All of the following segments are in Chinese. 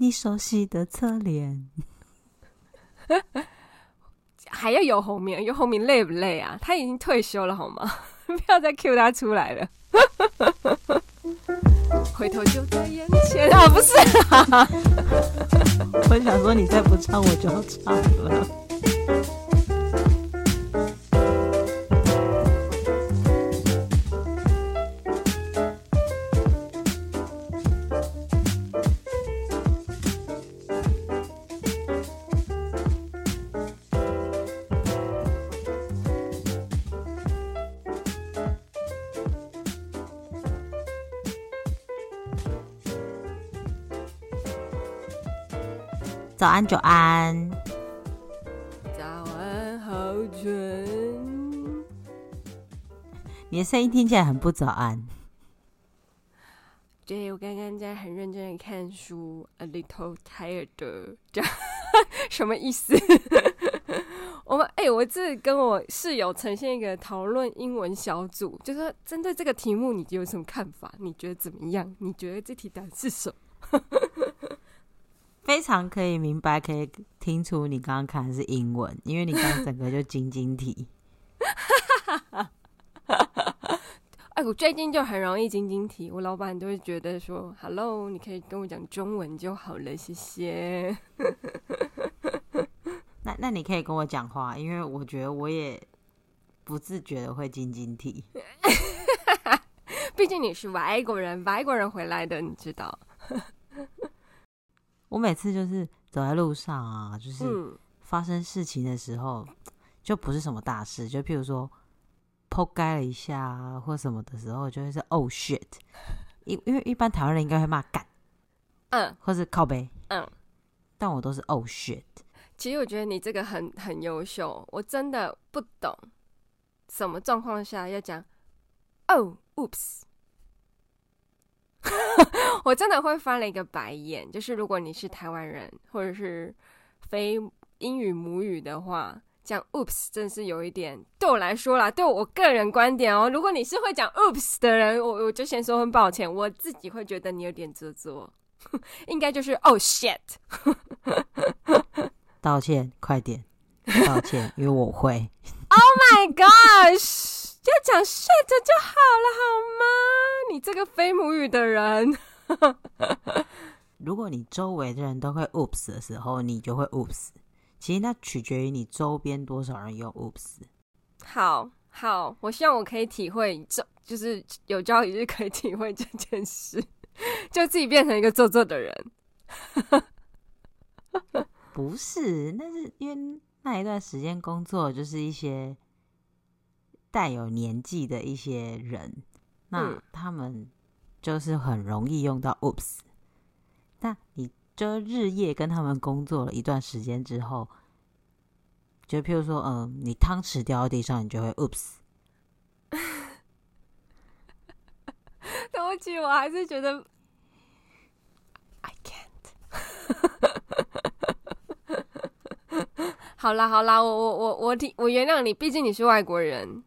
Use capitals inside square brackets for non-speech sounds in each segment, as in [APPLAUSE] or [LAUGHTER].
你熟悉的侧脸，[LAUGHS] 还要游鸿明，游鸿明累不累啊？他已经退休了好吗？[LAUGHS] 不要再 cue 他出来了。[LAUGHS] 回头就在眼前啊！不是啊，我想说你再不唱我就要唱了。早安，早安。早安，好准。你的声音听起来很不早安。对，我刚刚在很认真的看书，a little tired。这样 [LAUGHS] 什么意思？[LAUGHS] 我们哎、欸，我这跟我室友呈现一个讨论英文小组，就是说针对这个题目，你有什么看法？你觉得怎么样？你觉得这题答案是什么？[LAUGHS] 非常可以明白，可以听出你刚刚看的是英文，因为你刚刚整个就晶晶体。[LAUGHS] 哎，我最近就很容易晶晶体，我老板都会觉得说：“Hello，你可以跟我讲中文就好了，谢谢。[LAUGHS] ”那那你可以跟我讲话，因为我觉得我也不自觉的会晶晶体。[LAUGHS] 毕竟你是外国人，外国人回来的，你知道。我每次就是走在路上啊，就是发生事情的时候，嗯、就不是什么大事，就譬如说扑街了一下啊，或什么的时候，就会是 oh shit，[LAUGHS] 因因为一般台湾人应该会骂干，嗯，或是靠背，嗯，但我都是 oh shit。其实我觉得你这个很很优秀，我真的不懂什么状况下要讲 oh oops。[LAUGHS] 我真的会翻了一个白眼，就是如果你是台湾人或者是非英语母语的话，讲 “oops” 真是有一点对我来说啦，对我个人观点哦。如果你是会讲 “oops” 的人，我我就先说很抱歉，我自己会觉得你有点做作，[LAUGHS] 应该就是 “oh shit”。[LAUGHS] 道歉，快点，道歉，因为我会。Oh my gosh！要讲 shit 就好了，好吗？你这个非母语的人，[LAUGHS] 如果你周围的人都会 oops 的时候，你就会 oops。其实那取决于你周边多少人用 oops。好好，我希望我可以体会，这就是有朝一日可以体会这件事，[LAUGHS] 就自己变成一个做作的人。[LAUGHS] 不是，那是因为那一段时间工作就是一些。带有年纪的一些人，那他们就是很容易用到 “oops”。那你就日夜跟他们工作了一段时间之后，就譬如说，嗯，你汤匙掉到地上，你就会 “oops”。对不起，我还是觉得 I can't。[LAUGHS] 好啦好啦，我我我我听我原谅你，毕竟你是外国人。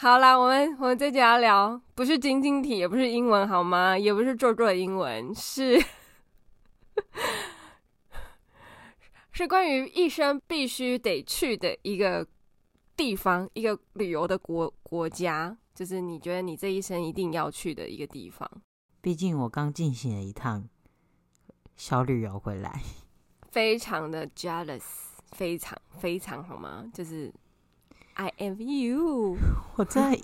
好啦，我们我们这集要聊，不是晶晶体，也不是英文，好吗？也不是做作的英文，是 [LAUGHS] 是关于一生必须得去的一个地方，一个旅游的国国家，就是你觉得你这一生一定要去的一个地方。毕竟我刚进行了一趟小旅游回来，非常的 jealous，非常非常好吗？就是。I am you。[LAUGHS] 我在 [LAUGHS]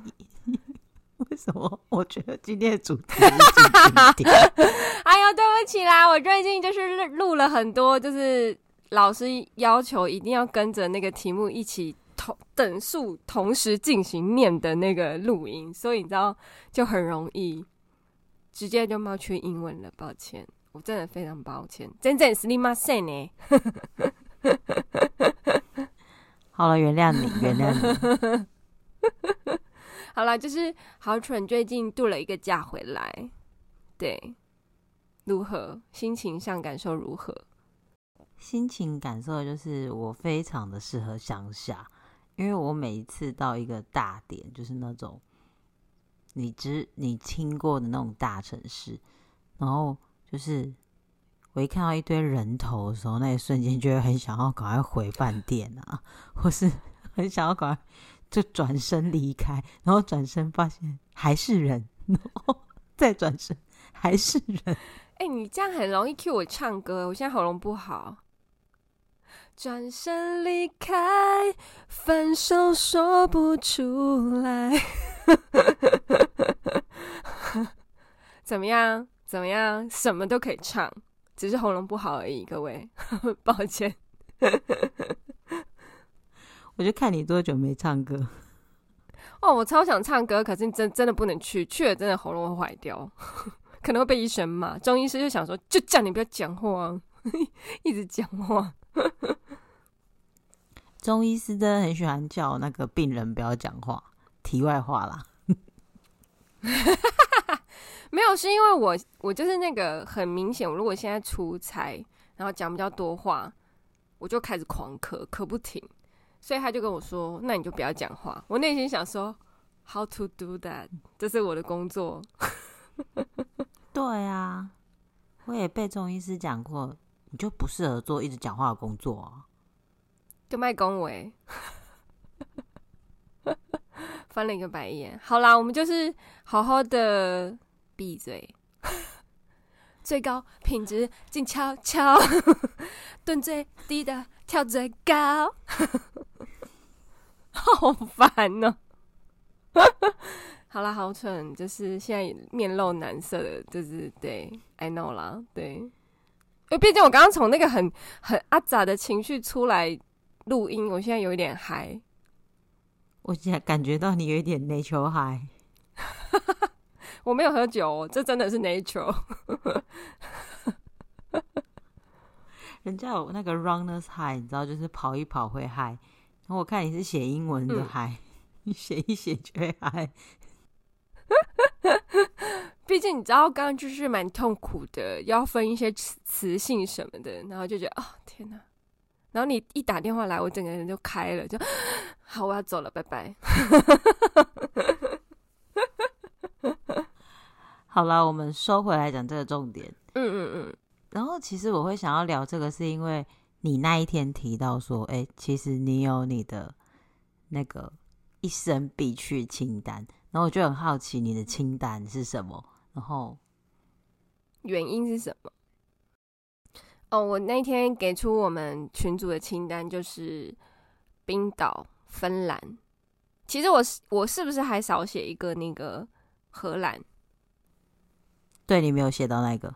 为什么？我觉得今天的主题是经典。[LAUGHS] 哎呦，对不起啦，我最近就是录了很多，就是老师要求一定要跟着那个题目一起同等数同时进行念的那个录音，所以你知道就很容易直接就冒去英文了。抱歉，我真的非常抱歉。真正是你妈塞呢。好了，原谅你，[LAUGHS] 原谅你。[LAUGHS] 好了，就是好蠢，最近度了一个假回来，对，如何？心情上感受如何？心情感受就是我非常的适合乡下，因为我每一次到一个大点，就是那种你知你听过的那种大城市，然后就是我一看到一堆人头的时候，那一瞬间就会很想要赶快回饭店啊，或是 [LAUGHS] 很想要赶快就转身离开，然后转身发现还是人，然后 [LAUGHS] 再转身还是人。哎、你这样很容易 cue 我唱歌，我现在喉咙不好。转身离开，分手说不出来。[LAUGHS] 怎么样？怎么样？什么都可以唱，只是喉咙不好而已。各位，[LAUGHS] 抱歉。我就看你多久没唱歌。[LAUGHS] 哦，我超想唱歌，可是真真的不能去，去了真的喉咙会坏掉，[LAUGHS] 可能会被医生骂。中医师就想说，就叫你不要讲话，一直讲话。中医师真的很喜欢叫那个病人不要讲话。题外话啦，没有，是因为我我就是那个很明显，我如果现在出差，然后讲比较多话，我就开始狂咳，咳不停，所以他就跟我说：“那你就不要讲话。”我内心想说：“How to do that？” 这是我的工作。[LAUGHS] 对啊，我也被中医师讲过。你就不适合做一直讲话的工作啊！就卖恭维，[LAUGHS] 翻了一个白眼。好啦，我们就是好好的闭嘴，最高品质静悄悄，[LAUGHS] 蹲最低的跳最高，[LAUGHS] 好烦哦、[LAUGHS] 好啦，好蠢，就是现在面露难色的，就是对，I know 啦，对。因为毕竟我刚刚从那个很很阿杂的情绪出来录音，我现在有一点嗨。我现在感觉到你有一点内求嗨。我没有喝酒哦，这真的是 nature。人家有那个 runners high，你知道，就是跑一跑会嗨。然后我看你是写英文的嗨，嗯，你写一写就会嗨。[LAUGHS] 毕竟你知道，刚刚就是蛮痛苦的，要分一些词词性什么的，然后就觉得啊、哦，天哪！然后你一打电话来，我整个人就开了，就 [GASPS] 好，我要走了，拜拜。好了，我们收回来讲这个重点。嗯嗯嗯。然后其实我会想要聊这个，是因为你那一天提到说，哎，其实你有你的那个一生必去清单，然后我就很好奇你的清单是什么。然后原因是什么？哦，我那天给出我们群组的清单就是冰岛、芬兰。其实我是我是不是还少写一个那个荷兰？对，你没有写到那个。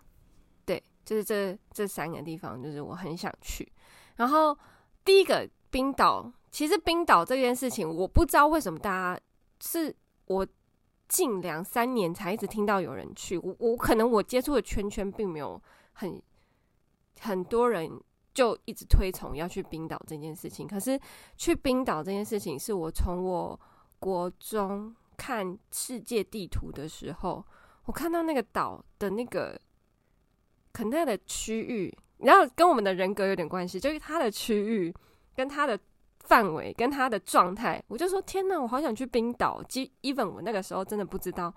对，就是这这三个地方，就是我很想去。然后第一个冰岛，其实冰岛这件事情，我不知道为什么大家是我。近两三年才一直听到有人去，我我可能我接触的圈圈并没有很很多人就一直推崇要去冰岛这件事情。可是去冰岛这件事情是我从我国中看世界地图的时候，我看到那个岛的那个可能的区域，然后跟我们的人格有点关系，就是它的区域跟它的。范围跟他的状态，我就说天哪，我好想去冰岛。即 even 我那个时候真的不知道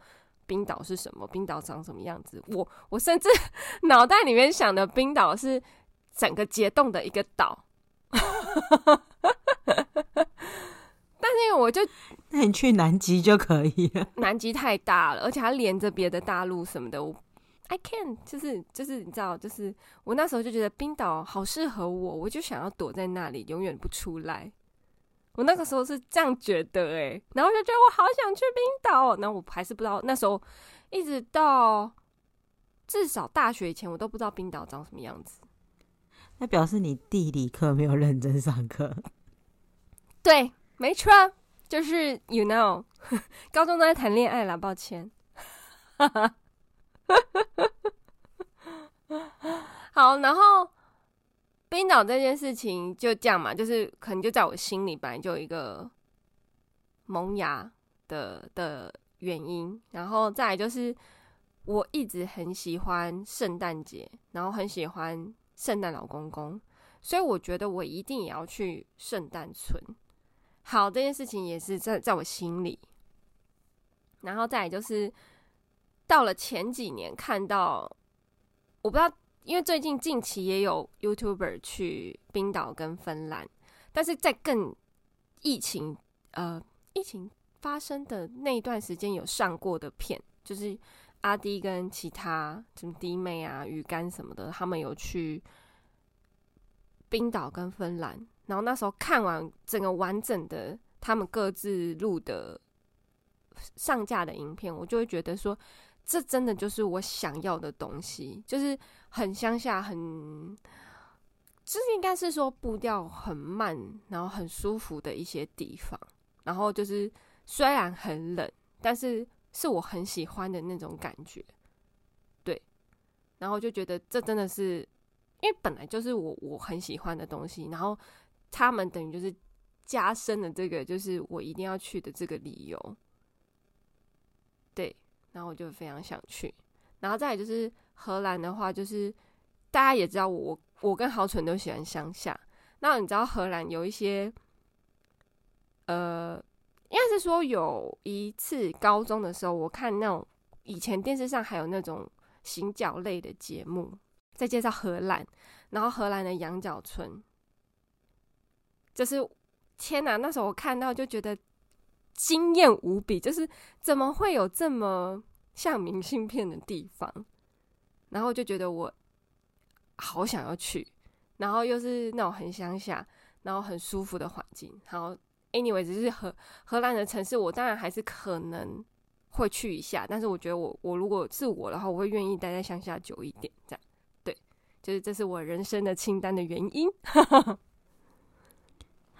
冰岛是什么，冰岛长什么样子。我我甚至 [LAUGHS] 脑袋里面想的冰岛是整个结冻的一个岛。[LAUGHS] 但是因为我就，那你去南极就可以了。[LAUGHS] 南极太大了，而且它连着别的大陆什么的。我 I can 就是就是你知道，就是我那时候就觉得冰岛好适合我，我就想要躲在那里，永远不出来。我那个时候是这样觉得哎、欸，然后就觉得我好想去冰岛，然后我还是不知道那时候，一直到至少大学以前，我都不知道冰岛长什么样子。那表示你地理课没有认真上课。[LAUGHS] 对，没错，就是 you know，[LAUGHS] 高中都在谈恋爱啦，抱歉。好，然后。冰岛这件事情就这样嘛，就是可能就在我心里本来就有一个萌芽的的原因，然后再来就是我一直很喜欢圣诞节，然后很喜欢圣诞老公公，所以我觉得我一定也要去圣诞村。好，这件事情也是在在我心里，然后再就是到了前几年看到，我不知道。因为最近近期也有 YouTuber 去冰岛跟芬兰，但是在更疫情呃疫情发生的那一段时间有上过的片，就是阿滴跟其他什么弟妹啊、鱼干什么的，他们有去冰岛跟芬兰，然后那时候看完整个完整的他们各自录的上架的影片，我就会觉得说。这真的就是我想要的东西，就是很乡下，很，这应该是说步调很慢，然后很舒服的一些地方。然后就是虽然很冷，但是是我很喜欢的那种感觉。对，然后就觉得这真的是，因为本来就是我我很喜欢的东西，然后他们等于就是加深了这个，就是我一定要去的这个理由。对。然后我就非常想去，然后再来就是荷兰的话，就是大家也知道我我跟豪纯都喜欢乡下。那你知道荷兰有一些，呃，应该是说有一次高中的时候，我看那种以前电视上还有那种行脚类的节目，在介绍荷兰，然后荷兰的羊角村，就是天哪！那时候我看到就觉得。惊艳无比，就是怎么会有这么像明信片的地方？然后就觉得我好想要去，然后又是那种很乡下，然后很舒服的环境。然后，anyway，只是荷荷兰的城市，我当然还是可能会去一下。但是我觉得我我如果是我的话，我会愿意待在乡下久一点。这样，对，就是这是我人生的清单的原因。哈哈哈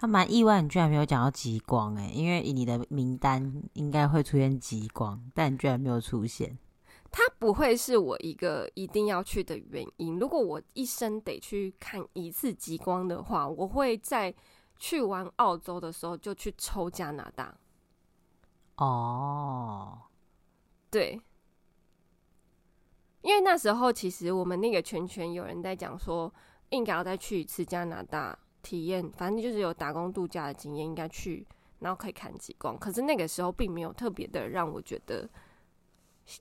他蛮意外，你居然没有讲到极光哎、欸，因为你的名单应该会出现极光，但你居然没有出现。它不会是我一个一定要去的原因。如果我一生得去看一次极光的话，我会在去完澳洲的时候就去抽加拿大。哦，对，因为那时候其实我们那个圈圈有人在讲说，应该要再去一次加拿大。体验，反正就是有打工度假的经验，应该去，然后可以看极光。可是那个时候并没有特别的让我觉得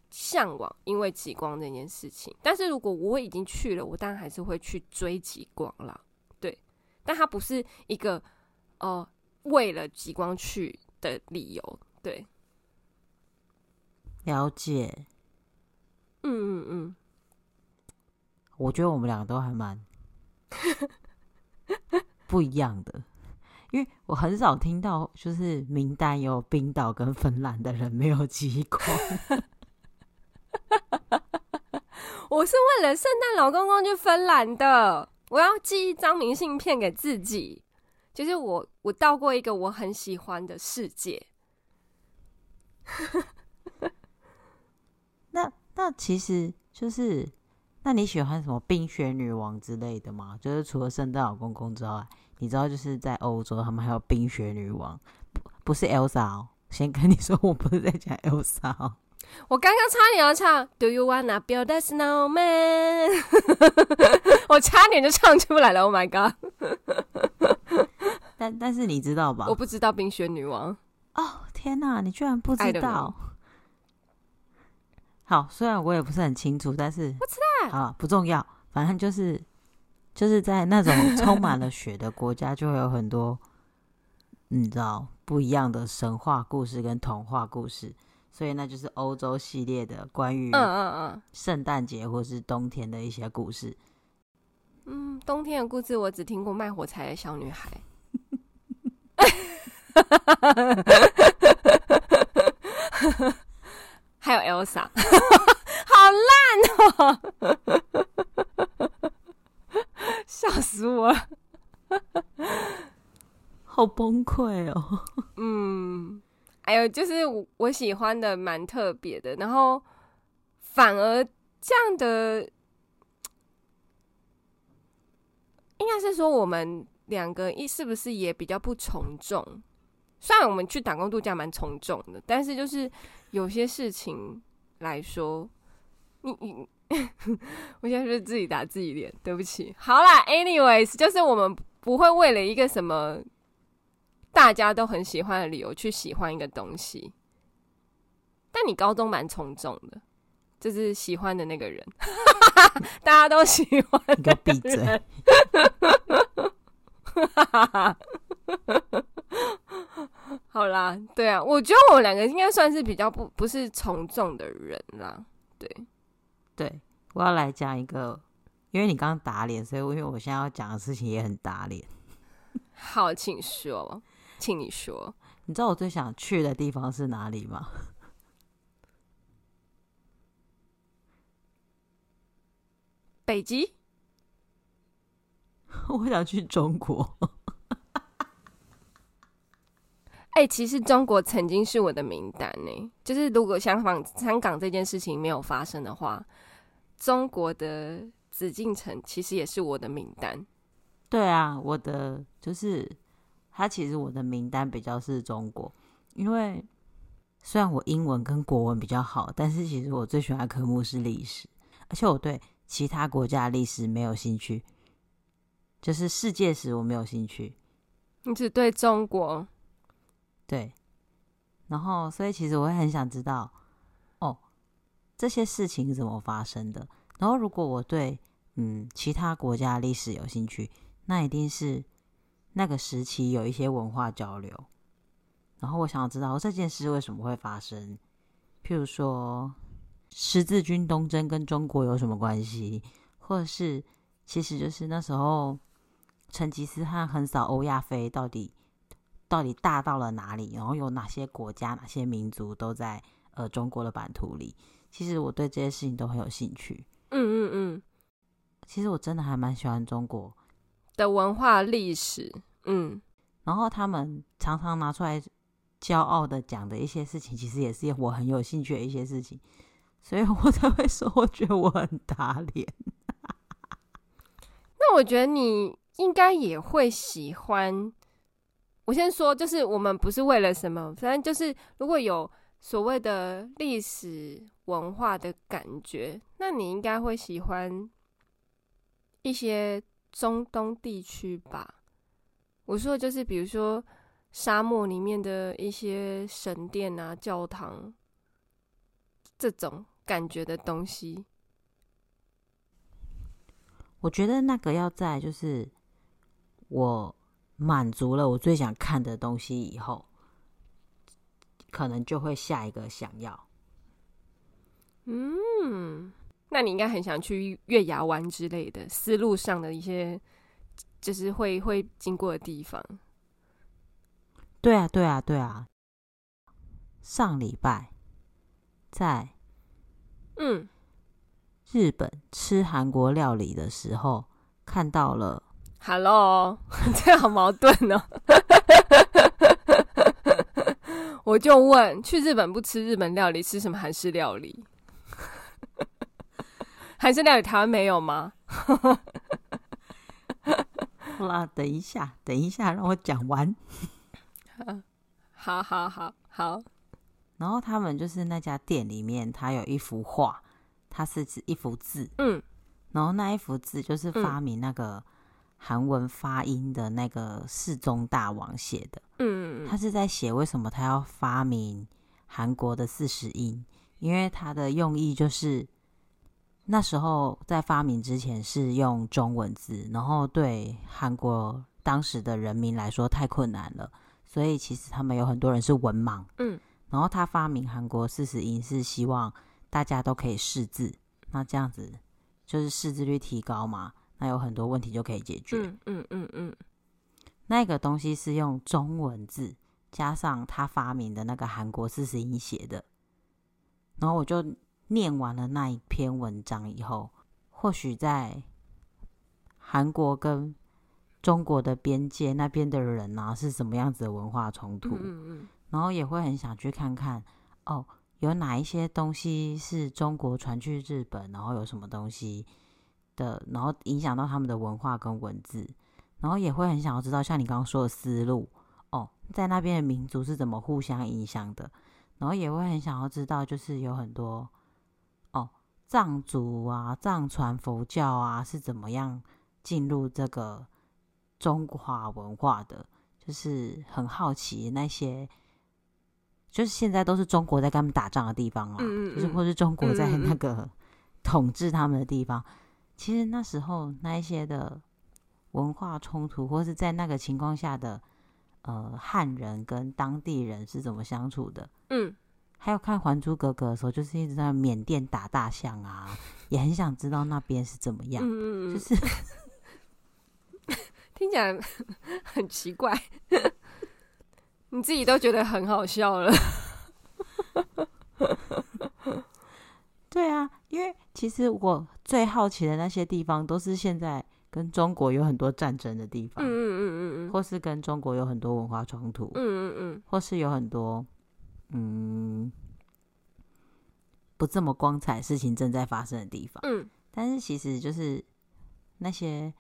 向往，因为极光这件事情。但是如果我已经去了，我当然还是会去追极光啦。对，但它不是一个哦、呃、为了极光去的理由。对，了解。嗯嗯嗯，我觉得我们两个都还蛮。不一样的，因为我很少听到，就是名单有冰岛跟芬兰的人没有极光。[LAUGHS] 我是为了圣诞老公公去芬兰的，我要寄一张明信片给自己，就是我我到过一个我很喜欢的世界。[LAUGHS] 那那其实就是，那你喜欢什么冰雪女王之类的吗？就是除了圣诞老公公之外。你知道，就是在欧洲，他们还有冰雪女王，不不是 Elsa 哦。先跟你说，我不是在讲 Elsa 哦。我刚刚差点要唱 Do you wanna build a snowman？[LAUGHS] 我差点就唱出来了。Oh my god！但但是你知道吧？我不知道冰雪女王。哦天哪，你居然不知道？好，虽然我也不是很清楚，但是我知道。好，不重要，反正就是。就是在那种 [LAUGHS] 充满了雪的国家，就会有很多你知道不一样的神话故事跟童话故事，所以那就是欧洲系列的关于嗯嗯嗯圣诞节或是冬天的一些故事。嗯，冬天的故事我只听过卖火柴的小女孩，[LAUGHS] 还有 Elsa，[LAUGHS] 好烂哦。笑死我了，[LAUGHS] 好崩溃哦。嗯，哎呦就是我喜欢的蛮特别的，然后反而这样的，应该是说我们两个一是不是也比较不从众？虽然我们去打工度假蛮从众的，但是就是有些事情来说，你你。[LAUGHS] 我现在是自己打自己脸？对不起。好啦，anyways，就是我们不会为了一个什么大家都很喜欢的理由去喜欢一个东西。但你高中蛮从众的，就是喜欢的那个人。[LAUGHS] 大家都喜欢。你给我闭嘴！[LAUGHS] 好啦，对啊，我觉得我们两个应该算是比较不不是从众的人啦。对，对，我要来讲一个，因为你刚刚打脸，所以因为我现在要讲的事情也很打脸。[LAUGHS] 好，请说，请你说。你知道我最想去的地方是哪里吗？[LAUGHS] 北极。[LAUGHS] 我想去中国。哎、欸，其实中国曾经是我的名单呢。就是如果香港香港这件事情没有发生的话，中国的紫禁城其实也是我的名单。对啊，我的就是他，其实我的名单比较是中国，因为虽然我英文跟国文比较好，但是其实我最喜欢的科目是历史，而且我对其他国家的历史没有兴趣，就是世界史我没有兴趣。你只对中国。对，然后所以其实我会很想知道，哦，这些事情是怎么发生的。然后如果我对嗯其他国家历史有兴趣，那一定是那个时期有一些文化交流。然后我想知道这件事为什么会发生，譬如说十字军东征跟中国有什么关系，或者是其实就是那时候成吉思汗横扫欧亚非到底。到底大到了哪里？然后有哪些国家、哪些民族都在呃中国的版图里？其实我对这些事情都很有兴趣。嗯嗯嗯，其实我真的还蛮喜欢中国的文化历史。嗯，然后他们常常拿出来骄傲的讲的一些事情，其实也是我很有兴趣的一些事情，所以我才会说，我觉得我很打脸。[LAUGHS] 那我觉得你应该也会喜欢。我先说，就是我们不是为了什么，反正就是如果有所谓的历史文化的感觉，那你应该会喜欢一些中东地区吧。我说的就是，比如说沙漠里面的一些神殿啊、教堂这种感觉的东西。我觉得那个要在就是我。满足了我最想看的东西以后，可能就会下一个想要。嗯，那你应该很想去月牙湾之类的，思路上的一些，就是会会经过的地方。对啊，对啊，对啊。上礼拜在嗯日本吃韩国料理的时候，看到了。Hello，[LAUGHS] 这好矛盾哦。[LAUGHS] 我就问，去日本不吃日本料理，吃什么韩式料理？[LAUGHS] 韩式料理台湾没有吗？好啦，等一下，等一下，让我讲完。好好好好。然后他们就是那家店里面，它有一幅画，它是指一幅字。嗯。然后那一幅字就是发明那个。嗯韩文发音的那个世宗大王写的，嗯，他是在写为什么他要发明韩国的四十音，因为他的用意就是那时候在发明之前是用中文字，然后对韩国当时的人民来说太困难了，所以其实他们有很多人是文盲，嗯，然后他发明韩国四十音是希望大家都可以识字，那这样子就是识字率提高嘛。那有很多问题就可以解决。嗯嗯嗯嗯，那个东西是用中文字加上他发明的那个韩国四十音写的。然后我就念完了那一篇文章以后，或许在韩国跟中国的边界那边的人呢、啊，是什么样子的文化冲突？嗯嗯，然后也会很想去看看哦，有哪一些东西是中国传去日本，然后有什么东西。的，然后影响到他们的文化跟文字，然后也会很想要知道，像你刚刚说的思路哦，在那边的民族是怎么互相影响的，然后也会很想要知道，就是有很多哦，藏族啊、藏传佛教啊是怎么样进入这个中华文化的，就是很好奇那些，就是现在都是中国在跟他们打仗的地方啊，嗯嗯嗯，就是或是中国在那个。[LAUGHS] 统治他们的地方。其实那时候那一些的文化冲突，或是在那个情况下的呃汉人跟当地人是怎么相处的？嗯，还有看《还珠格格》的时候，就是一直在缅甸打大象啊，也很想知道那边是怎么样。嗯嗯嗯，就是 [LAUGHS] 听起来很奇怪，你自己都觉得很好笑了。[LAUGHS] 对啊，因为其实我最好奇的那些地方，都是现在跟中国有很多战争的地方，嗯嗯嗯嗯，或是跟中国有很多文化冲突，嗯嗯嗯，或是有很多嗯不这么光彩事情正在发生的地方，嗯，但是其实就是那些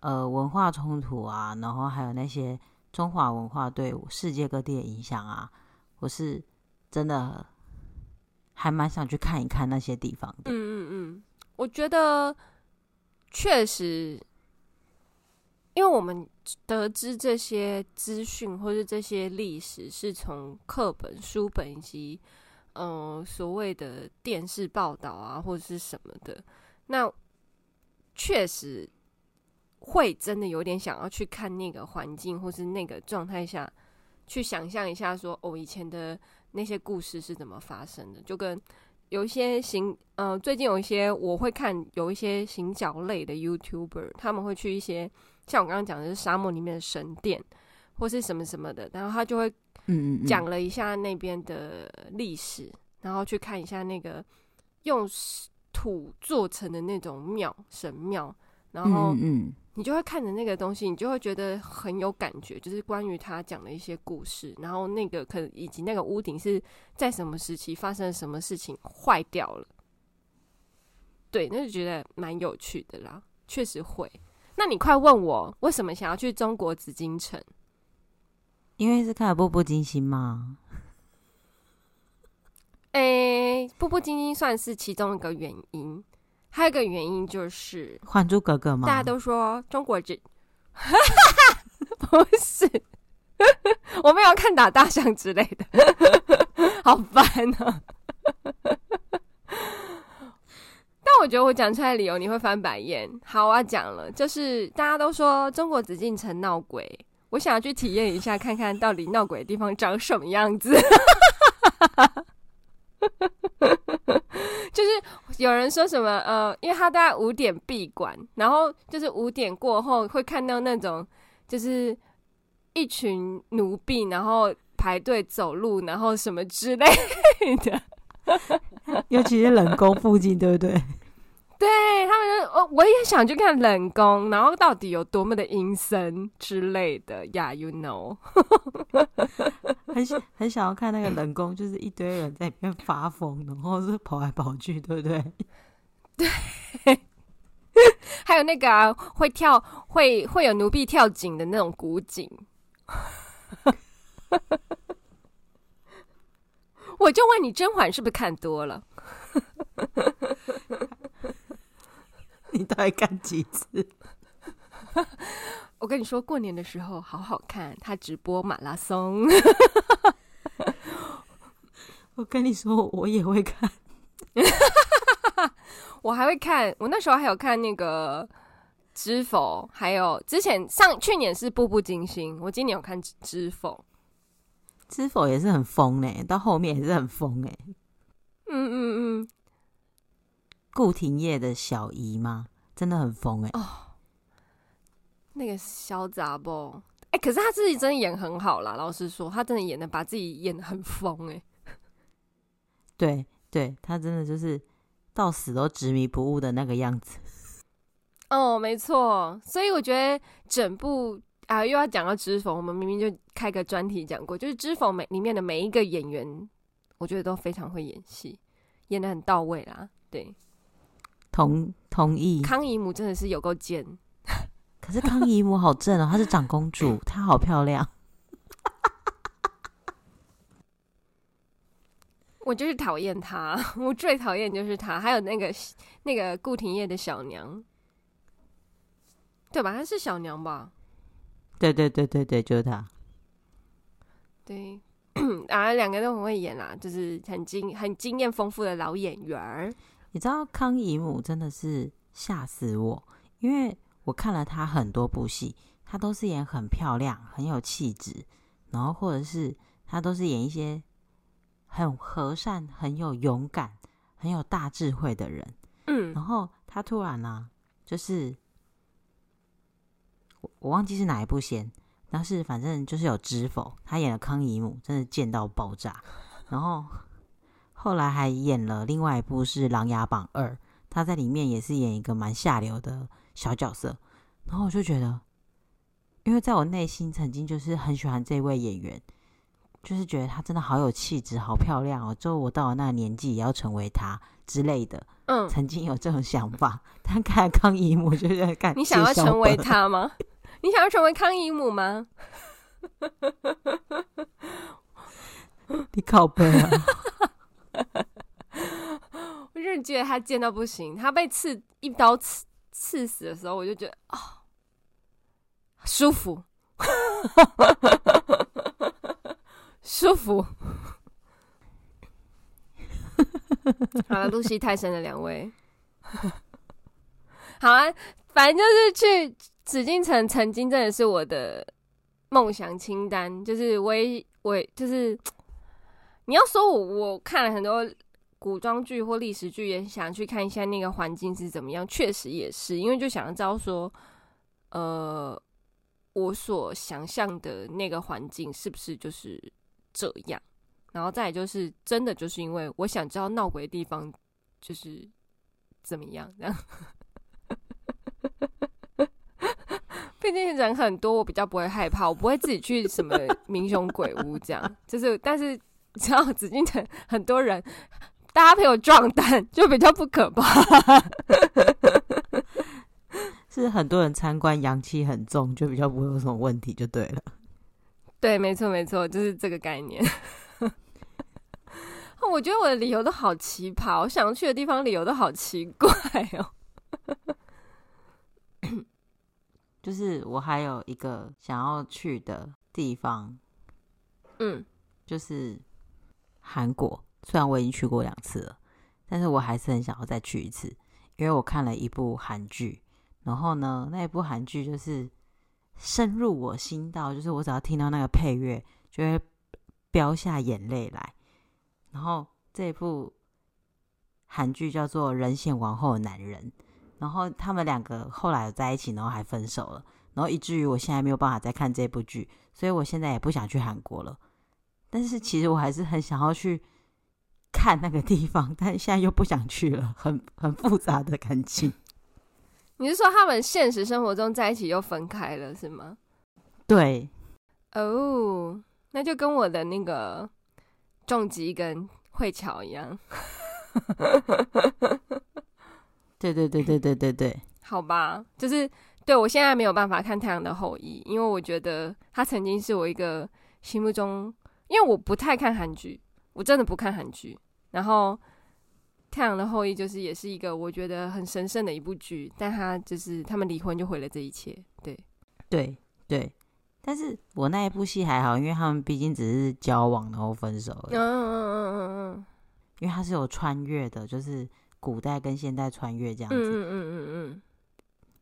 呃文化冲突啊，然后还有那些中华文化对世界各地的影响啊，我是真的。还蛮想去看一看那些地方的。嗯嗯嗯，我觉得确实，因为我们得知这些资讯或是这些历史是从课本、书本以及嗯、呃、所谓的电视报道啊，或者是什么的，那确实会真的有点想要去看那个环境或是那个状态下去想象一下说，说哦以前的。那些故事是怎么发生的？就跟有一些行，呃，最近有一些我会看，有一些行脚类的 YouTuber，他们会去一些像我刚刚讲的是沙漠里面的神殿，或是什么什么的，然后他就会嗯讲了一下那边的历史，嗯嗯嗯，然后去看一下那个用土做成的那种庙神庙，然后嗯，嗯。你就会看着那个东西，你就会觉得很有感觉，就是关于他讲的一些故事，然后那个可能以及那个屋顶是在什么时期发生了什么事情坏掉了，对，那就觉得蛮有趣的啦，确实会。那你快问我，为什么想要去中国紫禁城？因为是看了《步步惊心》吗？诶，《步步惊心》算是其中一个原因。还有一个原因就是《还珠格格》吗？大家都说中国这，[LAUGHS] 不是，[LAUGHS] 我没有看打大象之类的，[LAUGHS] 好烦啊！但我觉得我讲出来的理由你会翻白眼。好，我要讲了，就是大家都说中国紫禁城闹鬼，我想要去体验一下，看看到底闹鬼的地方长什么样子。就是有人说什么呃，因为他大概五点闭馆，然后就是五点过后会看到那种就是一群奴婢，然后排队走路，然后什么之类的，[LAUGHS] 尤其是冷宫附近，对不对？对他们就，我我也想去看冷宫，然后到底有多么的阴森之类的呀，yeah，you know，[LAUGHS] 很很想要看那个冷宫，就是一堆人在里面发疯，然后是跑来跑去，对不对？[LAUGHS] 对，还有那个啊，会跳，会会有奴婢跳井的那种古井，[LAUGHS] 我就问你，甄嬛是不是看多了？你到底看几次？[LAUGHS] 我跟你说，过年的时候好好看，他直播马拉松。[LAUGHS] 我跟你说，我也会看，[LAUGHS] 我还会看。我那时候还有看那个《知否》，还有之前上去年是《步步惊心》，我今年有看《知否》。《知否》也是很疯哎，到后面也是很疯哎。嗯嗯嗯。顾廷烨的小姨吗？真的很疯哎！哦，那个小杂不哎，可是他自己真的演很好啦。老实说，他真的演的把自己演的很疯哎。对对，他真的就是到死都执迷不悟的那个样子。哦，没错。所以我觉得整部啊，又要讲到知否，我们明明就开个专题讲过，就是知否每里面的每一个演员，我觉得都非常会演戏，演的很到位啦。对。同同意，康姨母真的是有够贱，[LAUGHS] 可是康姨母好正哦，她是长公主，[LAUGHS] 她好漂亮。[LAUGHS] 我就是讨厌她，我最讨厌就是她，还有那个那个顾廷烨的小娘，对吧？她是小娘吧？对对对对对，就是她。对，[CLEARS THROAT] 啊，两个都很会演啦，就是很经很经验丰富的老演员儿。你知道康姨母真的是吓死我，因为我看了她很多部戏，她都是演很漂亮、很有气质，然后或者是她都是演一些很和善、很有勇敢、很有大智慧的人。嗯，然后她突然呢、啊，就是我我忘记是哪一部先，但是反正就是有知否，她演了康姨母，真的贱到爆炸。然后后来还演了另外一部是《琅琊榜二》，他在里面也是演一个蛮下流的小角色。然后我就觉得，因为在我内心曾经就是很喜欢这位演员，就是觉得他真的好有气质，好漂亮哦。就我到了那个年纪也要成为他之类的。嗯，曾经有这种想法，但看康姨母就觉得，看你想要成为他吗？[LAUGHS] 你想要成为康姨母吗？[LAUGHS] 你靠背啊！[LAUGHS] [LAUGHS] 我就是觉得他贱到不行，他被刺一刀刺刺死的时候，我就觉得哦，舒服，[LAUGHS] 舒服。好了，入戏太深的两位，[LAUGHS] 好啊，反正就是去紫禁城，曾经真的是我的梦想清单，就是我也我也就是你要说我我看了很多古装剧或历史剧，也想去看一下那个环境是怎么样，确实也是，因为就想知道说，呃，我所想象的那个环境是不是就是这样。然后再就是真的就是因为我想知道闹鬼的地方就是怎么样，这样。毕竟人很多，我比较不会害怕，我不会自己去什么 [LAUGHS] 民雄鬼屋这样。就是，但是只要紫禁城很多人，大家陪我壮胆，就比较不可怕。[LAUGHS] 是很多人参观，阳气很重，就比较不会有什么问题，就对了。对，没错，没错，就是这个概念。[LAUGHS] 我觉得我的理由都好奇葩，我想去的地方理由都好奇怪哦。[COUGHS] 就是我还有一个想要去的地方，嗯，就是韩国。虽然我已经去过两次了，但是我还是很想要再去一次，因为我看了一部韩剧，然后呢，那一部韩剧就是深入我心到，就是我只要听到那个配乐，就会飙下眼泪来。然后这一部韩剧叫做《人选王后的男人》，然后他们两个后来在一起，然后还分手了，然后以至于我现在没有办法再看这部剧，所以我现在也不想去韩国了。但是其实我还是很想要去看那个地方，但是现在又不想去了，很很复杂的感情。[LAUGHS] 你是说他们现实生活中在一起又分开了是吗？对，哦，oh, 那就跟我的那个。重疾跟慧乔一样，[LAUGHS] 对对对对对对对，好吧，就是对我现在没有办法看《太阳的后裔》，因为我觉得他曾经是我一个心目中，因为我不太看韩剧，我真的不看韩剧。然后《太阳的后裔》就是也是一个我觉得很神圣的一部剧，但他就是他们离婚就毁了这一切，对对对。但是我那一部戏还好，因为他们毕竟只是交往然后分手嗯嗯嗯嗯嗯。因为他是有穿越的，就是古代跟现代穿越这样子。嗯嗯嗯嗯。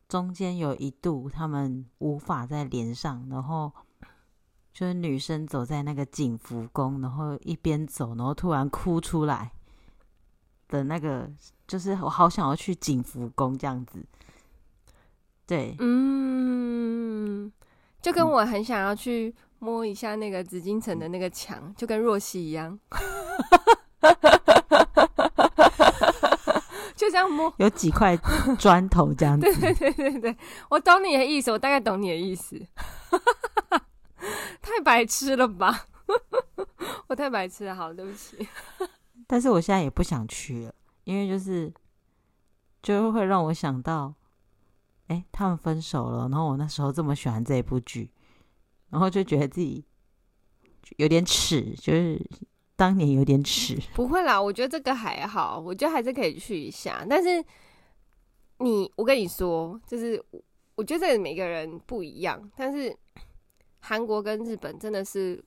中间有一度他们无法再连上，然后就是女生走在那个景福宫，然后一边走，然后突然哭出来的那个，就是我好想要去景福宫这样子。对。嗯。就跟我很想要去摸一下那个紫禁城的那个墙，就跟若曦一样，[LAUGHS] 就这样摸，有几块砖头这样子。对对对对对，我懂你的意思，我大概懂你的意思。太白痴了吧？[LAUGHS] 我太白痴了，好，对不起。[LAUGHS] 但是我现在也不想去了，因为就是就会让我想到。哎，他们分手了，然后我那时候这么喜欢这一部剧，然后就觉得自己有点耻，就是当年有点耻。[LAUGHS] 不会啦，我觉得这个还好，我觉得还是可以去一下。但是你，我跟你说，就是我觉得这每个人不一样，但是韩国跟日本真的是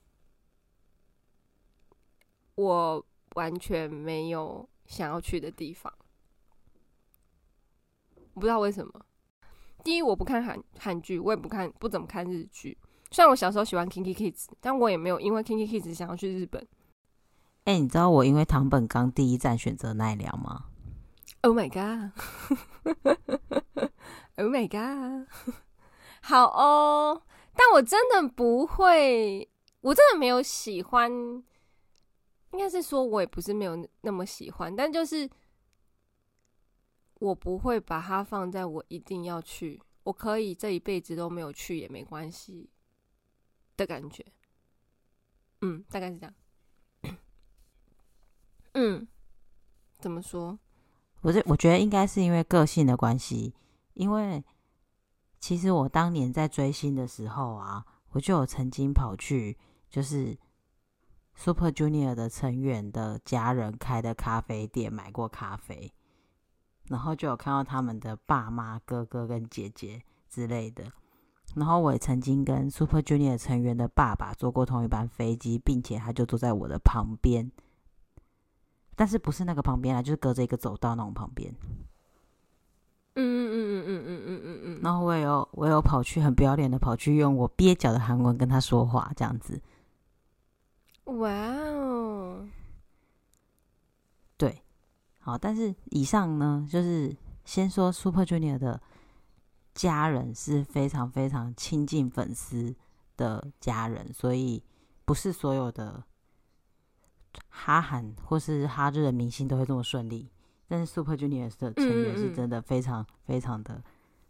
我完全没有想要去的地方。我不知道为什么。第一，我不看韩韩剧，我也不看不怎么看日剧。虽然我小时候喜欢 Kinky Kids，但我也没有因为 Kinky Kids 想要去日本。哎、欸，你知道我因为唐本刚第一站选择奈良吗？Oh my god！Oh [LAUGHS] my god！[LAUGHS] 好哦，但我真的不会，我真的没有喜欢。应该是说，我也不是没有那么喜欢，但就是我不会把它放在我一定要去，我可以这一辈子都没有去也没关系的感觉。嗯，大概是这样。嗯，怎么说？我这我觉得应该是因为个性的关系，因为其实我当年在追星的时候啊，我就有曾经跑去就是。Super Junior 的成员的家人开的咖啡店买过咖啡，然后就有看到他们的爸妈、哥哥跟姐姐之类的。然后我也曾经跟 Super Junior 成员的爸爸坐过同一班飞机，并且他就坐在我的旁边，但是不是那个旁边啊，就是隔着一个走道那种旁边。嗯嗯嗯嗯嗯嗯嗯嗯嗯。然后我也有我也有跑去很不要脸的跑去用我蹩脚的韩文跟他说话，这样子。哇哦，对，好，但是以上呢，就是先说 Super Junior 的家人是非常非常亲近粉丝的家人，所以不是所有的哈韩或是哈日的明星都会这么顺利，但是 Super Junior 的成员是真的非常非常的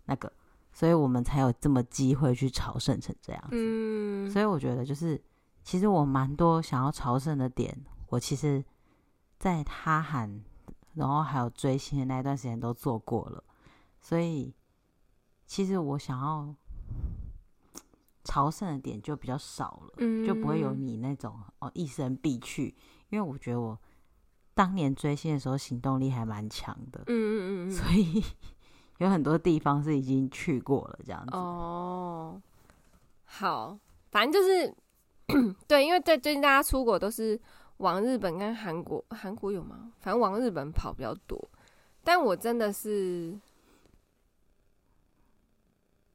那个，所以我们才有这么机会去朝圣成这样子，所以我觉得就是。其实我蛮多想要朝圣的点，我其实，在他喊，然后还有追星的那一段时间都做过了，所以其实我想要朝圣的点就比较少了，嗯，就不会有你那种哦一生必去，因为我觉得我当年追星的时候行动力还蛮强的，嗯嗯嗯，所以有很多地方是已经去过了这样子。哦，好，反正就是。对，因为在最近大家出国都是往日本跟韩国，韩国有吗？反正往日本跑比较多。但我真的是，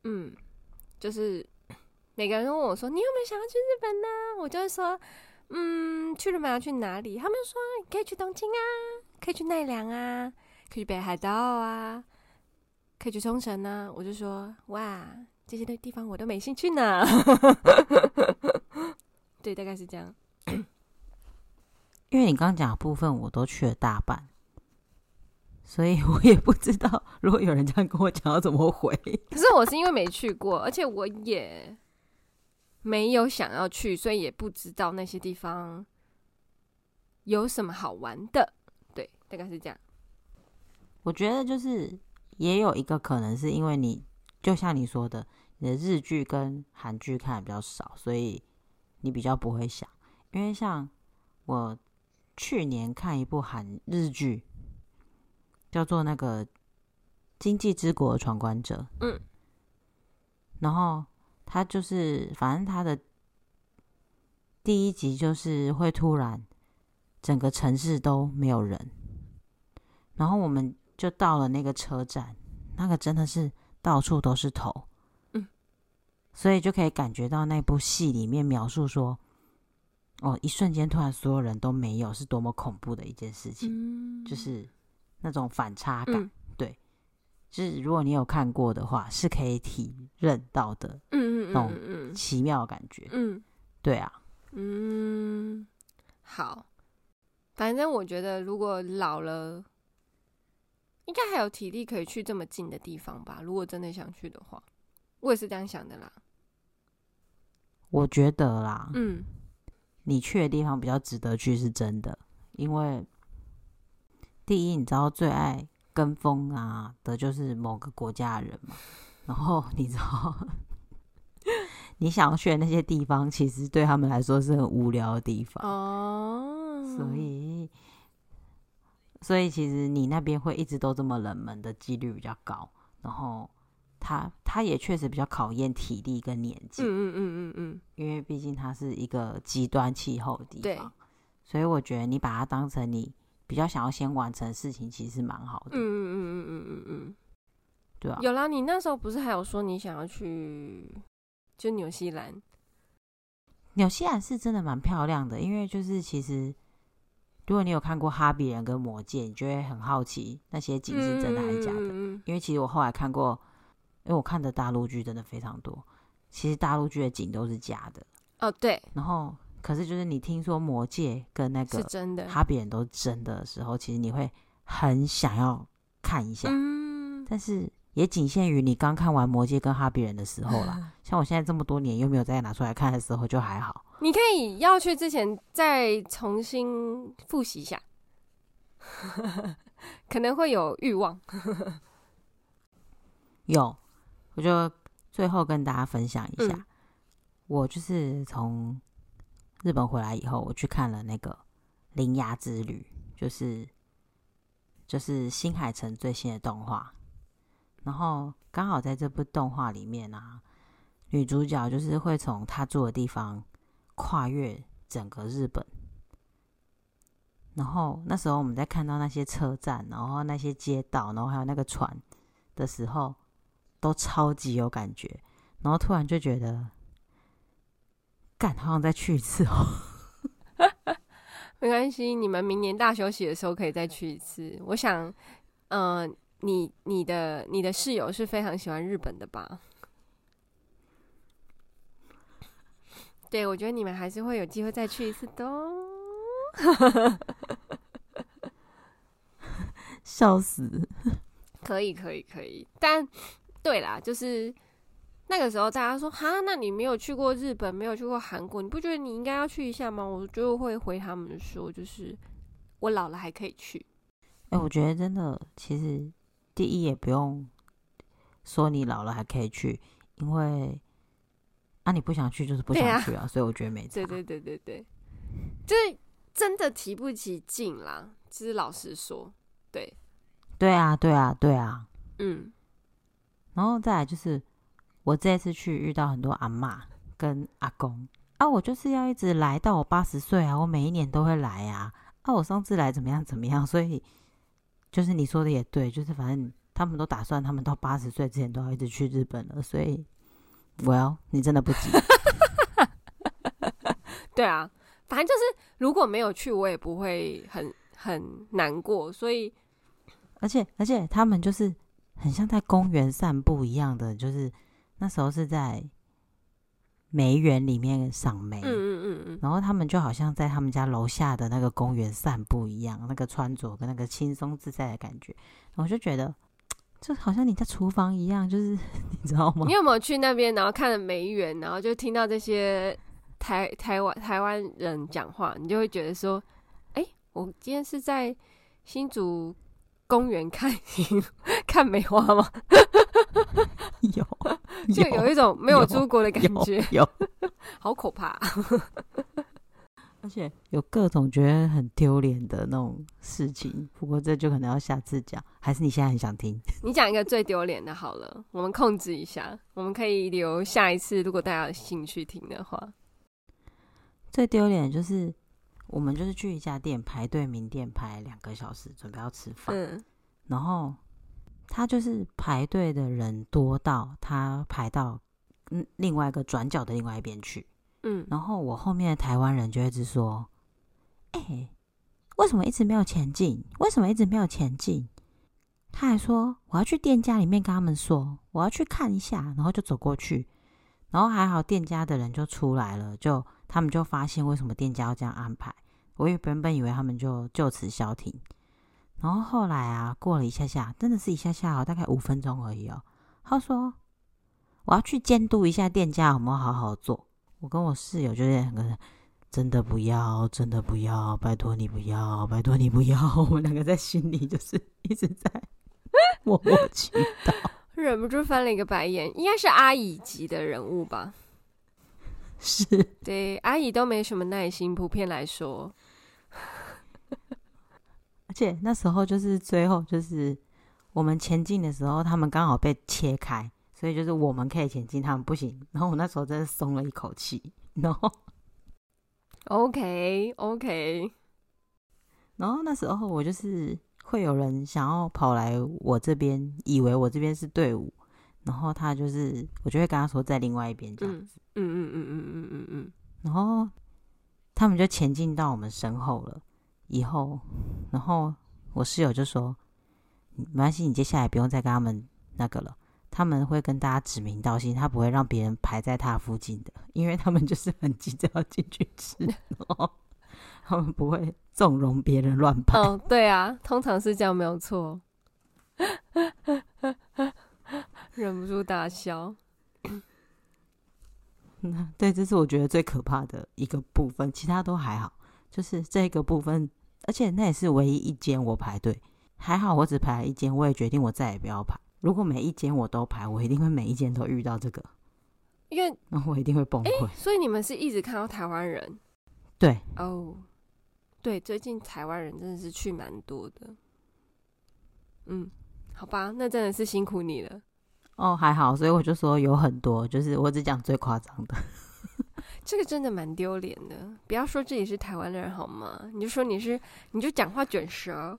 嗯，就是每个人都问我说：“你有没有想要去日本呢？”我就会说：“嗯，去日本要去哪里？”他们说：“你可以去东京啊，可以去奈良啊，可以去北海道啊，可以去冲绳啊。”我就说：“哇，这些的地方我都没兴趣呢。[LAUGHS] ”对，大概是这样。因为你刚刚讲的部分我都去了大半，所以我也不知道如果有人这样跟我讲要怎么回。可是我是因为没去过，而且我也没有想要去，所以也不知道那些地方有什么好玩的。对，大概是这样。我觉得就是也有一个可能是因为你就像你说的，你的日剧跟韩剧看的比较少，所以。你比较不会想，因为像我去年看一部韩日剧，叫做那个《经济之国的闯关者》。嗯，然后他就是，反正他的第一集就是会突然整个城市都没有人，然后我们就到了那个车站，那个真的是到处都是头。嗯所以就可以感觉到那部戏里面描述说，哦，一瞬间突然所有人都没有，是多么恐怖的一件事情，嗯、就是那种反差感。就是如果你有看过的话，是可以体认到的。嗯嗯那种奇妙的感觉。嗯，对啊。嗯，好。反正我觉得，如果老了，应该还有体力可以去这么近的地方吧。如果真的想去的话，我也是这样想的啦。我觉得啦，嗯，你去的地方比较值得去是真的，因为第一，你知道最爱跟风啊的就是某个国家的人嘛，然后你知道，[LAUGHS] 你想要去的那些地方，其实对他们来说是很无聊的地方哦，所以，所以其实你那边会一直都这么冷门的几率比较高，然后。他他也确实比较考验体力跟年纪，嗯嗯嗯嗯嗯，因为毕竟它是一个极端气候的地方，对，所以我觉得你把它当成你比较想要先完成的事情，其实是蛮好的。嗯嗯嗯嗯嗯嗯嗯。对啊，有啦，你那时候不是还有说你想要去就纽西兰？纽西兰是真的蛮漂亮的，因为就是其实如果你有看过《哈比人》跟《魔戒》，你就会很好奇那些景是真的还是假的。嗯、因为其实我后来看过，因为我看的大陆剧真的非常多，其实大陆剧的景都是假的。哦，对。然后，可是就是你听说《魔戒》跟那个《是真的，哈比人》都是真的的时候，其实你会很想要看一下。嗯，但是。也仅限于你刚看完《魔戒》跟《哈比人》的时候啦。[LAUGHS] 像我现在这么多年又没有再拿出来看的时候，就还好。你可以要去之前再重新复习一下，[LAUGHS] 可能会有欲望。[LAUGHS] 有，我就最后跟大家分享一下，嗯、我就是从日本回来以后，我去看了那个《铃芽之旅》，就是就是新海诚最新的动画。然后刚好在这部动画里面啊，女主角就是会从她住的地方跨越整个日本。然后那时候我们在看到那些车站，然后那些街道，然后还有那个船的时候，都超级有感觉。然后突然就觉得，干，好想再去一次哦。[LAUGHS] 没关系，你们明年大休息的时候可以再去一次。我想，嗯、呃。你你的你的室友是非常喜欢日本的吧？对，我觉得你们还是会有机会再去一次的哦。[LAUGHS] 笑死！[LAUGHS] 可以可以可以，但对啦，就是那个时候大家说哈，那你没有去过日本，没有去过韩国，你不觉得你应该要去一下吗？我就会回他们说，就是我老了还可以去。哎、欸，我觉得真的，其实。第一也不用说你老了还可以去，因为啊你不想去就是不想去啊，啊所以我觉得没差。对对对对对，就是真的提不起劲啦，就是老实说，对，对啊对啊对啊，嗯，然后再来就是我这次去遇到很多阿妈跟阿公啊，我就是要一直来到我八十岁啊，我每一年都会来啊，啊我上次来怎么样怎么样，所以。就是你说的也对，就是反正他们都打算，他们到八十岁之前都要一直去日本了，所以，Well，你真的不急。[LAUGHS] 对啊，反正就是如果没有去，我也不会很很难过。所以，而且而且他们就是很像在公园散步一样的，就是那时候是在。梅园里面赏梅，嗯嗯嗯嗯，然后他们就好像在他们家楼下的那个公园散步一样，那个穿着跟那个轻松自在的感觉，我就觉得就好像你在厨房一样，就是 [LAUGHS] 你知道吗？你有没有去那边，然后看了梅园，然后就听到这些台台湾台湾人讲话，你就会觉得说，哎，我今天是在新竹公园看 [LAUGHS] 看梅花吗？[LAUGHS] 有。[LAUGHS] 就有一种没有出国的感觉，有，有 [LAUGHS] 有好可怕，而且有各种觉得很丢脸的那种事情。不过这就可能要下次讲，还是你现在很想听？你讲一个最丢脸的好了，我们控制一下，我们可以留下一次，如果大家有兴趣听的话。最丢脸就是我们就是去一家店排队名店排两个小时，准备要吃饭，嗯，然后。他就是排队的人多到他排到嗯另外一个转角的另外一边去，嗯，然后我后面的台湾人就一直说：“哎、欸，为什么一直没有前进？为什么一直没有前进？”他还说：“我要去店家里面跟他们说，我要去看一下。”然后就走过去，然后还好店家的人就出来了，就他们就发现为什么店家要这样安排。我也原本以为他们就就此消停。然后后来啊，过了一下下，真的是一下下哦，大概五分钟而已哦。他说：“我要去监督一下店家有没有好好做。”我跟我室友就是两个人，真的不要，真的不要，拜托你不要，拜托你不要。[LAUGHS] 我们两个在心里就是一直在 [LAUGHS] 默默祈祷，忍不住翻了一个白眼。应该是阿姨级的人物吧？[LAUGHS] 是，对，阿姨都没什么耐心，普遍来说。而且那时候就是最后就是我们前进的时候，他们刚好被切开，所以就是我们可以前进，他们不行。然后我那时候真的松了一口气。然后，OK OK。[LAUGHS] 然后那时候我就是会有人想要跑来我这边，以为我这边是队伍，然后他就是，我就会跟他说在另外一边这样子。嗯嗯嗯嗯嗯嗯嗯。然后他们就前进到我们身后了。以后，然后我室友就说：“没关系，你接下来不用再跟他们那个了。他们会跟大家指名道姓，他不会让别人排在他附近的，因为他们就是很急着要进去吃。[LAUGHS] ”哦他们不会纵容别人乱跑。哦，对啊，通常是这样，没有错。[LAUGHS] 忍不住大笑。[LAUGHS] 嗯，对，这是我觉得最可怕的一个部分，其他都还好。就是这个部分，而且那也是唯一一间我排队，还好我只排了一间，我也决定我再也不要排。如果每一间我都排，我一定会每一间都遇到这个，因为然后我一定会崩溃。所以你们是一直看到台湾人？对，哦。对，最近台湾人真的是去蛮多的。嗯，好吧，那真的是辛苦你了。哦，还好，所以我就说有很多，就是我只讲最夸张的。这个真的蛮丢脸的，不要说自己是台湾人好吗？你就说你是，你就讲话卷舌。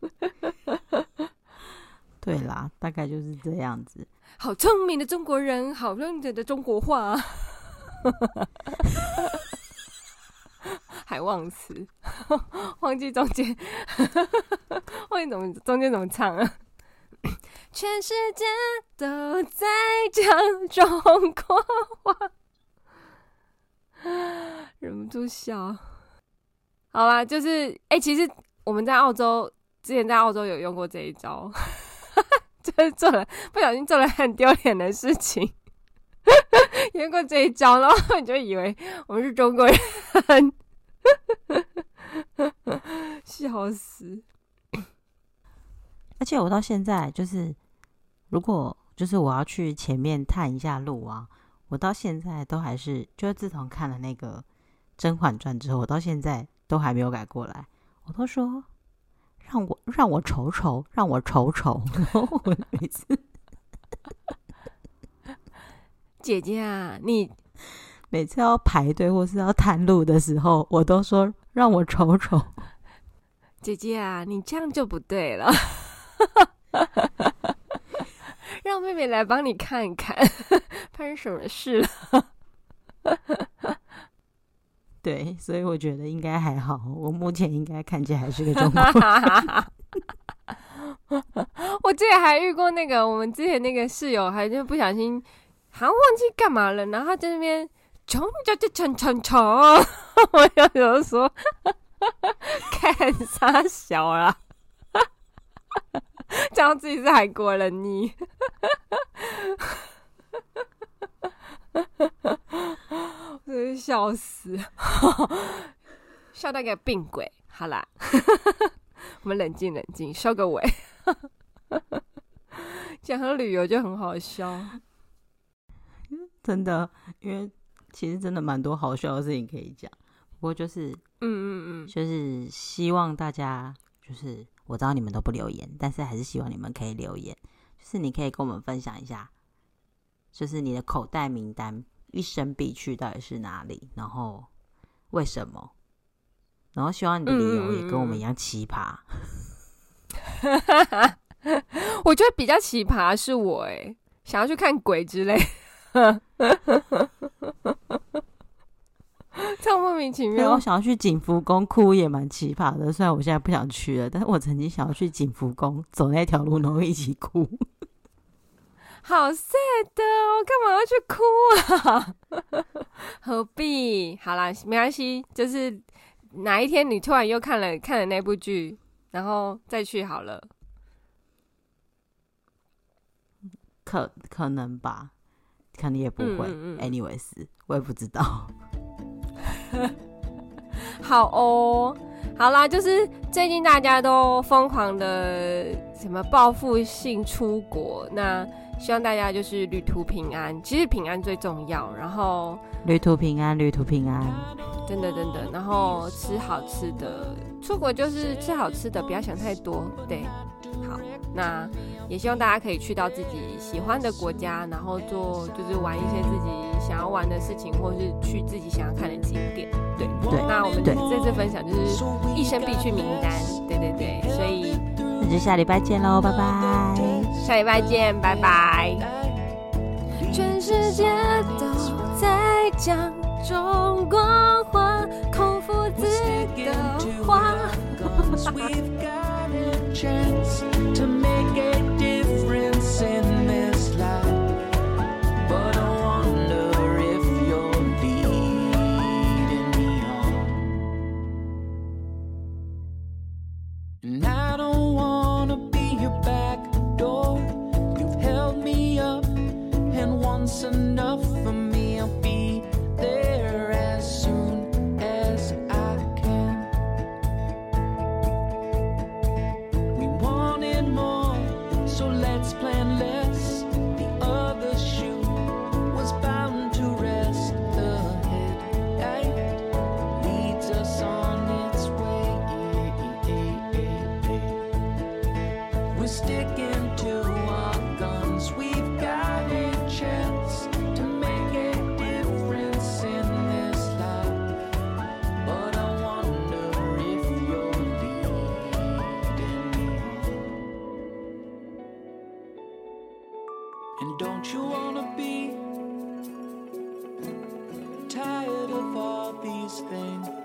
[LAUGHS] 对啦，大概就是这样子。[LAUGHS] 好聪明的中国人，好认真的中国话。[LAUGHS] 还忘词，忘记中间，忘记怎么中间怎么唱啊？全世界都在讲中国话，[LAUGHS] 忍不住笑。好啦，就是哎、其实我们在澳洲之前在澳洲有用过这一招，[LAUGHS] 就是做了不小心做了很丢脸的事情，[LAUGHS] 用过这一招，然后你就以为我们是中国人。笑死！而且我到现在就是，如果就是我要去前面探一下路啊，我到现在都还是，就是自从看了那个《甄嬛传》之后，我到现在都还没有改过来。我都说让我让我瞅瞅，让我瞅瞅。然后 [LAUGHS] 我每次，[LAUGHS] 姐姐啊，你。每次要排队或是要探路的时候，我都说让我瞅瞅。[LAUGHS] 姐姐啊，你这样就不对了，让妹妹来帮你看看，[LAUGHS] 发生什么事了？[LAUGHS] 对，所以我觉得应该还好。我目前应该看起来还是个中国人。[LAUGHS] 我之前还遇过那个，我们之前那个室友，还就不小心，好像忘记干嘛了，然后他在那边。冲就就冲冲冲！我有时候说，看啥小啦，讲自己是韩国人你，真是笑死，笑到个病鬼。好啦，我们冷静冷静，收个尾。讲和旅游就很好笑，[LAUGHS] 真的，因为。其实真的蛮多好笑的事情可以讲，不过就是，嗯嗯嗯，就是希望大家，就是我知道你们都不留言，但是还是希望你们可以留言，就是你可以跟我们分享一下，就是你的口袋名单一生必去到底是哪里，然后为什么，然后希望你的理由也跟我们一样奇葩。[LAUGHS] 我觉得比较奇葩是我哎，想要去看鬼之类。[LAUGHS] 莫名其妙。我想要去景福宫哭也蛮奇葩的，虽然我现在不想去了，但是我曾经想要去景福宫走那条路，然后一起哭。[LAUGHS] 好 sad 的，我干嘛要去哭啊？[LAUGHS] 何必？好啦，没关系，就是哪一天你突然又看了看了那部剧，然后再去好了。可可能吧。可能也不会。嗯嗯嗯，anyways，我也不知道。[LAUGHS] 好哦，好啦，就是最近大家都疯狂的什么报复性出国，那希望大家就是旅途平安，其实平安最重要。然后，旅途平安，旅途平安。真的真的，然后吃好吃的，出国就是吃好吃的，不要想太多。对，好，那也希望大家可以去到自己喜欢的国家，然后做就是玩一些自己想要玩的事情，或是去自己想要看的景点。对对，那我们这次分享就是一生必去名单。对对对，所以那就下礼拜见喽，拜拜。下礼拜见，拜拜。全世界都在讲中国话，孔夫子的话。chance to make it And don't you wanna be tired of all these things?